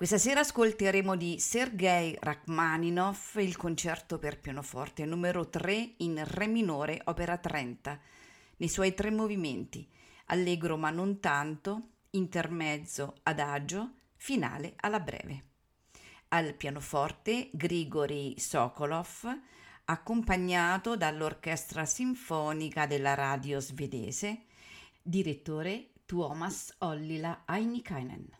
Questa sera ascolteremo di Sergei Rachmaninov il concerto per pianoforte numero 3 in Re minore, opera 30, nei suoi tre movimenti, allegro ma non tanto, intermezzo, adagio, finale alla breve. Al pianoforte Grigori Sokolov, accompagnato dall'Orchestra Sinfonica della radio svedese, direttore Tuomas Ollila Ainikainen.